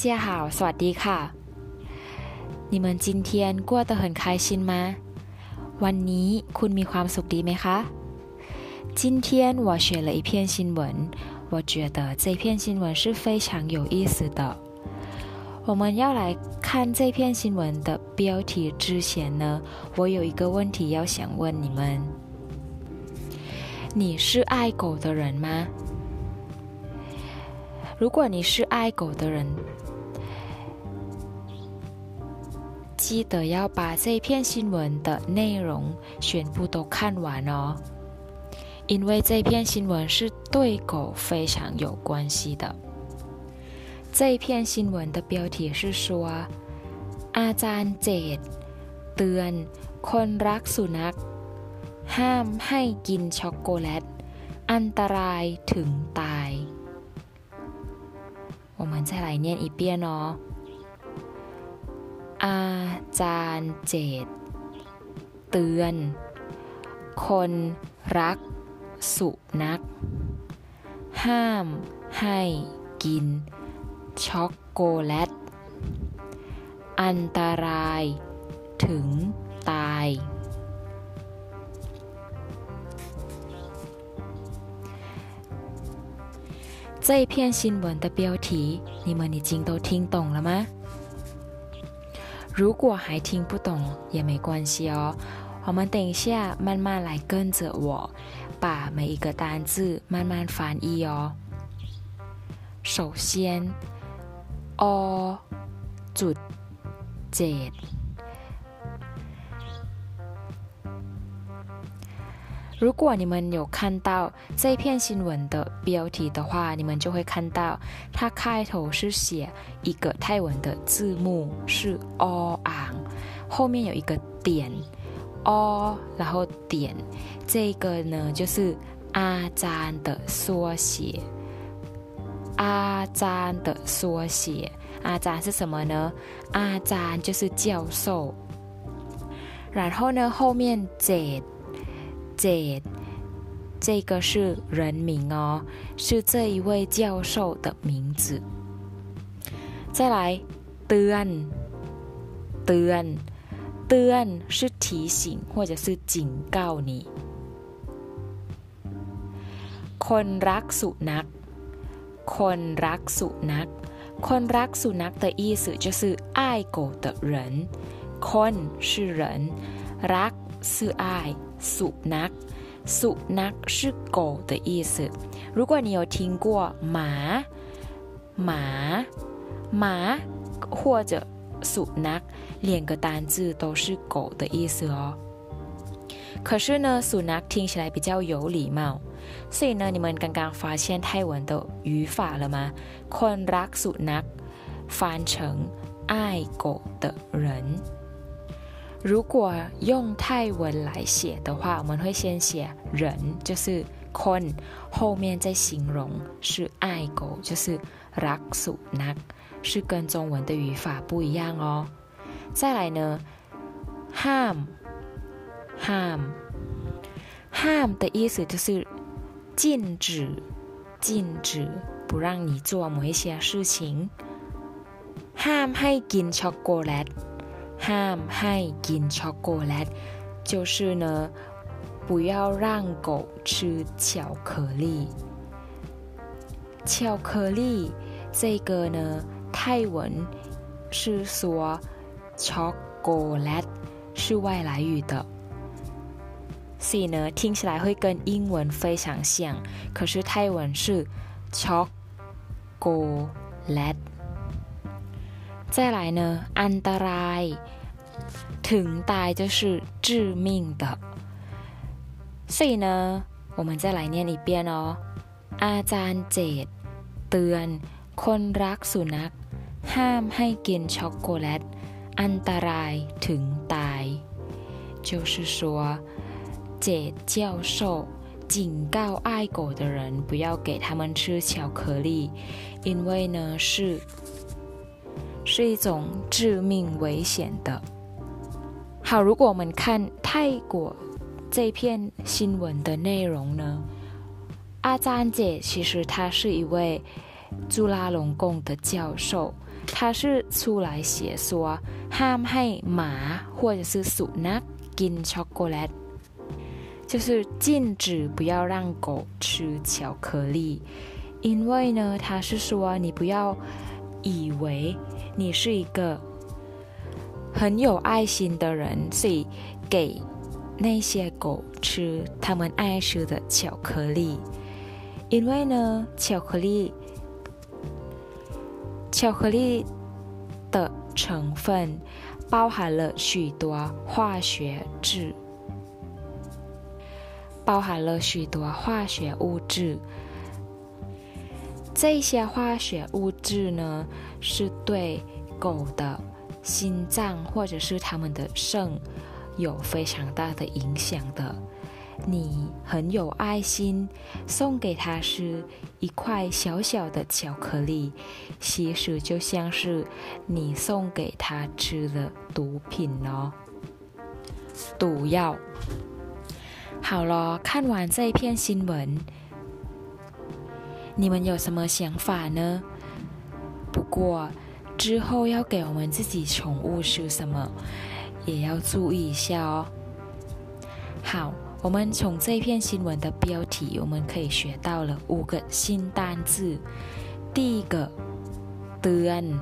家好，สวัสดีค่ะ。你们今天过得很开心吗？วันนี้คุณมีความสุขดีไหมคะ今天我学了一篇新闻，我觉得这篇新闻是非常有意思的。我们要来看这篇新闻的标题之前呢，我有一个问题要想问你们：你是爱狗的人吗？如果你是爱狗的人， 记得要把这篇新闻的内容全部都看完哦，因为这篇新闻是对狗非常有关系的。这篇新闻的标题是说：อาจารย์เจดเตือนคนรักสุนัขห้ามให้กินช็อกโกแลตอันตรายถึงตาย我们再来念一遍哦。 อาจารย์เจดเตือน คนรักสุนัขห้ามให้กินช็อกโกแลตอันตรายถึงตาย这篇新闻的标题，你们已经都听懂了吗？ 如果还听不懂也没关系哦，我们等一下慢慢来跟着我，把每一个单字慢慢翻译哦。首先，o จุดเจ็ด 如果你们有看到这篇新闻的标题的话，你们就会看到它开头是写一个泰文的字幕是 o ang，后面有一个点 o，然后点这个呢就是阿詹的缩写，阿詹的缩写，阿詹是什么呢？阿詹就是教授，然后呢后面这。这这个是人名哦，是这一位教授的名字。再来，ตือนตือนตือน是提醒或者是警告你。คนรักสุนัขคนรักสุนัขคนรักสุนัข的意思就是爱狗的人。คน是人，รัก是爱。 สุนัขสุนัข是狗的意思。如果你有听过马、马、马或者สุนัข两个单字都是狗的意思哦。可是呢，สุนัข听起来比较有礼貌，所以呢，你们刚刚发现泰文的语法了吗？คนรักสุนัข翻成爱狗的人。 如果用泰文来写的话，我们会先写人，就是 con，后面再形容是爱狗，就是 raksu nak，是跟中文的语法不一样哦。再来呢，ham，ham，ham 的意思就是禁止，禁止不让你做某一些事情。ham ให้กินช็อกโกแลต ห้ามให้กินช็อกโกแลต就是呢不要让狗吃巧克力巧克力这个呢泰文是说 chocolate 是外来语的所以呢听起来会跟英文非常像可是泰文是 chocolate 再来呢，安ตรายถึงตาย就是致命的。所以呢，我们再来念一遍哦。อาจารย์เจดเตือนคนรักสุนัขห้ามให้กินช็อกโกแลตอันตรายถึงตาย就是说，杰教授警告爱狗的人不要给他们吃巧克力，因为呢是。 是一种致命危险的。好，如果我们看泰国这篇新闻的内容呢，阿詹姐其实他是一位朱拉隆功的教授， 它是出来写说ห้ามให้หมา或者是สุนัขกินช็อกโกแลต就是禁止不要让狗吃巧克力，因为呢，他是说你不要以为 你是一个很有爱心的人，所以给那些狗吃他们爱吃的巧克力。因为呢，巧克力，巧克力的成分包含了许多化学质。包含了许多化学物质，这些化学物质呢，是对狗的心脏或者是它们的肾有非常大的影响的。你很有爱心，送给它是一块小小的巧克力，其实就像是你送给它吃的毒品哦，毒药。好了，看完这一篇新闻，你们有什么想法呢？不过之后要给我们自己宠物吃什么，也要注意一下哦。好，我们从这一篇新闻的标题，我们可以学到了五个新单字。第一个，ตือน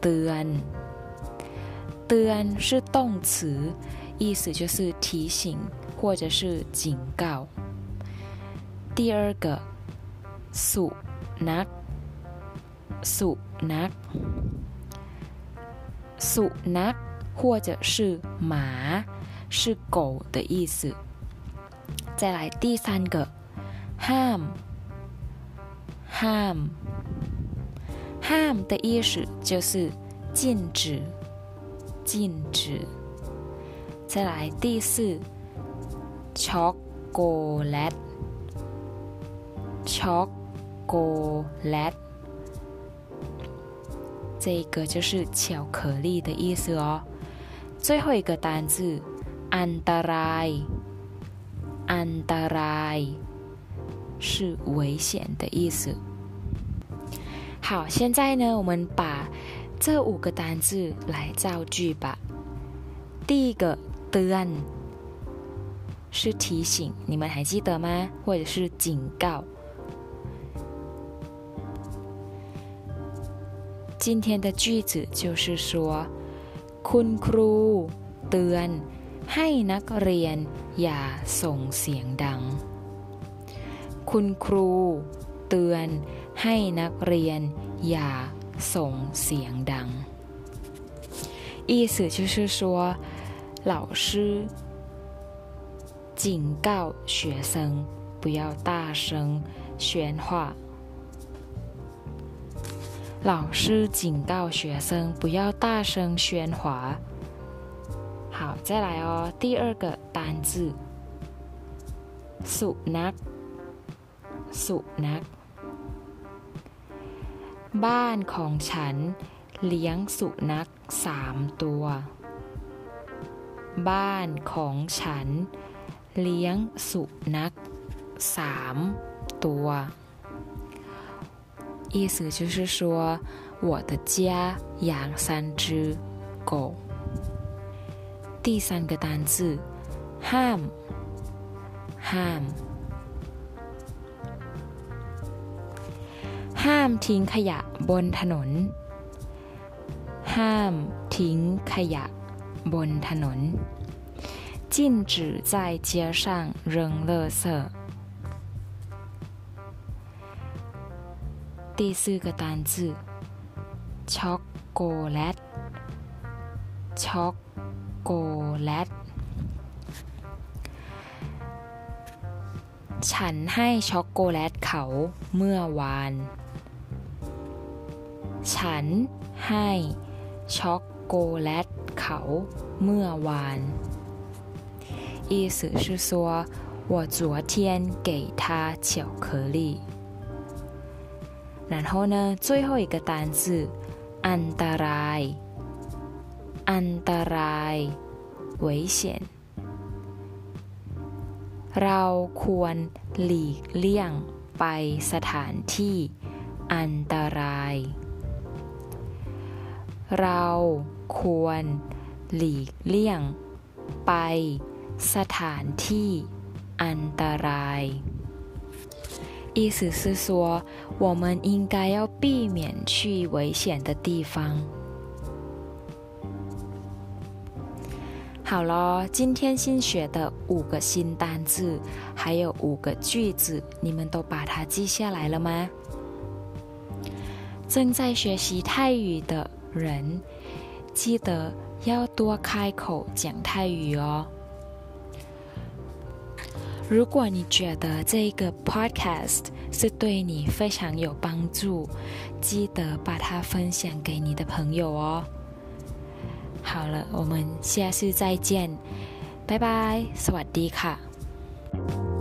ตือนตือน是动词。意思就是提醒或者是警告。第二个， สุนัขสุนัขสุนัข或者是马，是狗的意思。再来第三个，ห้ามห้ามห้าม的意思就是禁止，禁止。再来第四，chocolate，chocolate， 过来这个就是巧克力的意思哦。最后一个单字安德拉安德拉是危险的意思。好现在呢我们把这五个单字来造句吧。第一个的案是提醒你们还记得吗？或者是警告。今天的句子就是说，คุณครูเตือนให้นักเรียนอย่าส่งเสียงดัง。คุณครูเตือนให้นักเรียนอย่าส่งเสียงดัง。意思就是说。老师警告学生不要大声喧哗。 老师警告学生不要大声喧哗。好，再来哦，第二个单字，สุนัขสุนัขบ้านของฉันเลี้ยงสุนัขสามตัวบ้านของฉันเลี้ยงสุนัขสามตัว 意思就是说，我的家养三只狗。第三个单字，ห้ามห้ามห้ามทิ้งขยะบนถนน ห้ามทิ้งขยะบนถนน禁止在街上扔垃圾。 第四个单词，chocolate，chocolate。ฉันให้ช็อกโกแลตเขาเมื่อวาน ฉันให้ช็อกโกแลตเขาเมื่อวาน意思是说，我昨天给他巧克力。 然后呢，最后一个单字，อันตราย，อันตราย，危险。เราควรหลีกเลี่ยงไปสถานที่อันตราย。 เราควรหลีกเลี่ยง ไป สถานที่ อันตราย 意思是说，我们应该要避免去危险的地方。好了，今天新学的五个新单字，还有五个句子，你们都把它记下来了吗？正在学习泰语的人，记得要多开口讲泰语哦。如果你觉得这个 podcast 是对你非常有帮助，记得把它分享给你的朋友哦。好了，我们下次再见，拜拜，สวัสดีค่ะ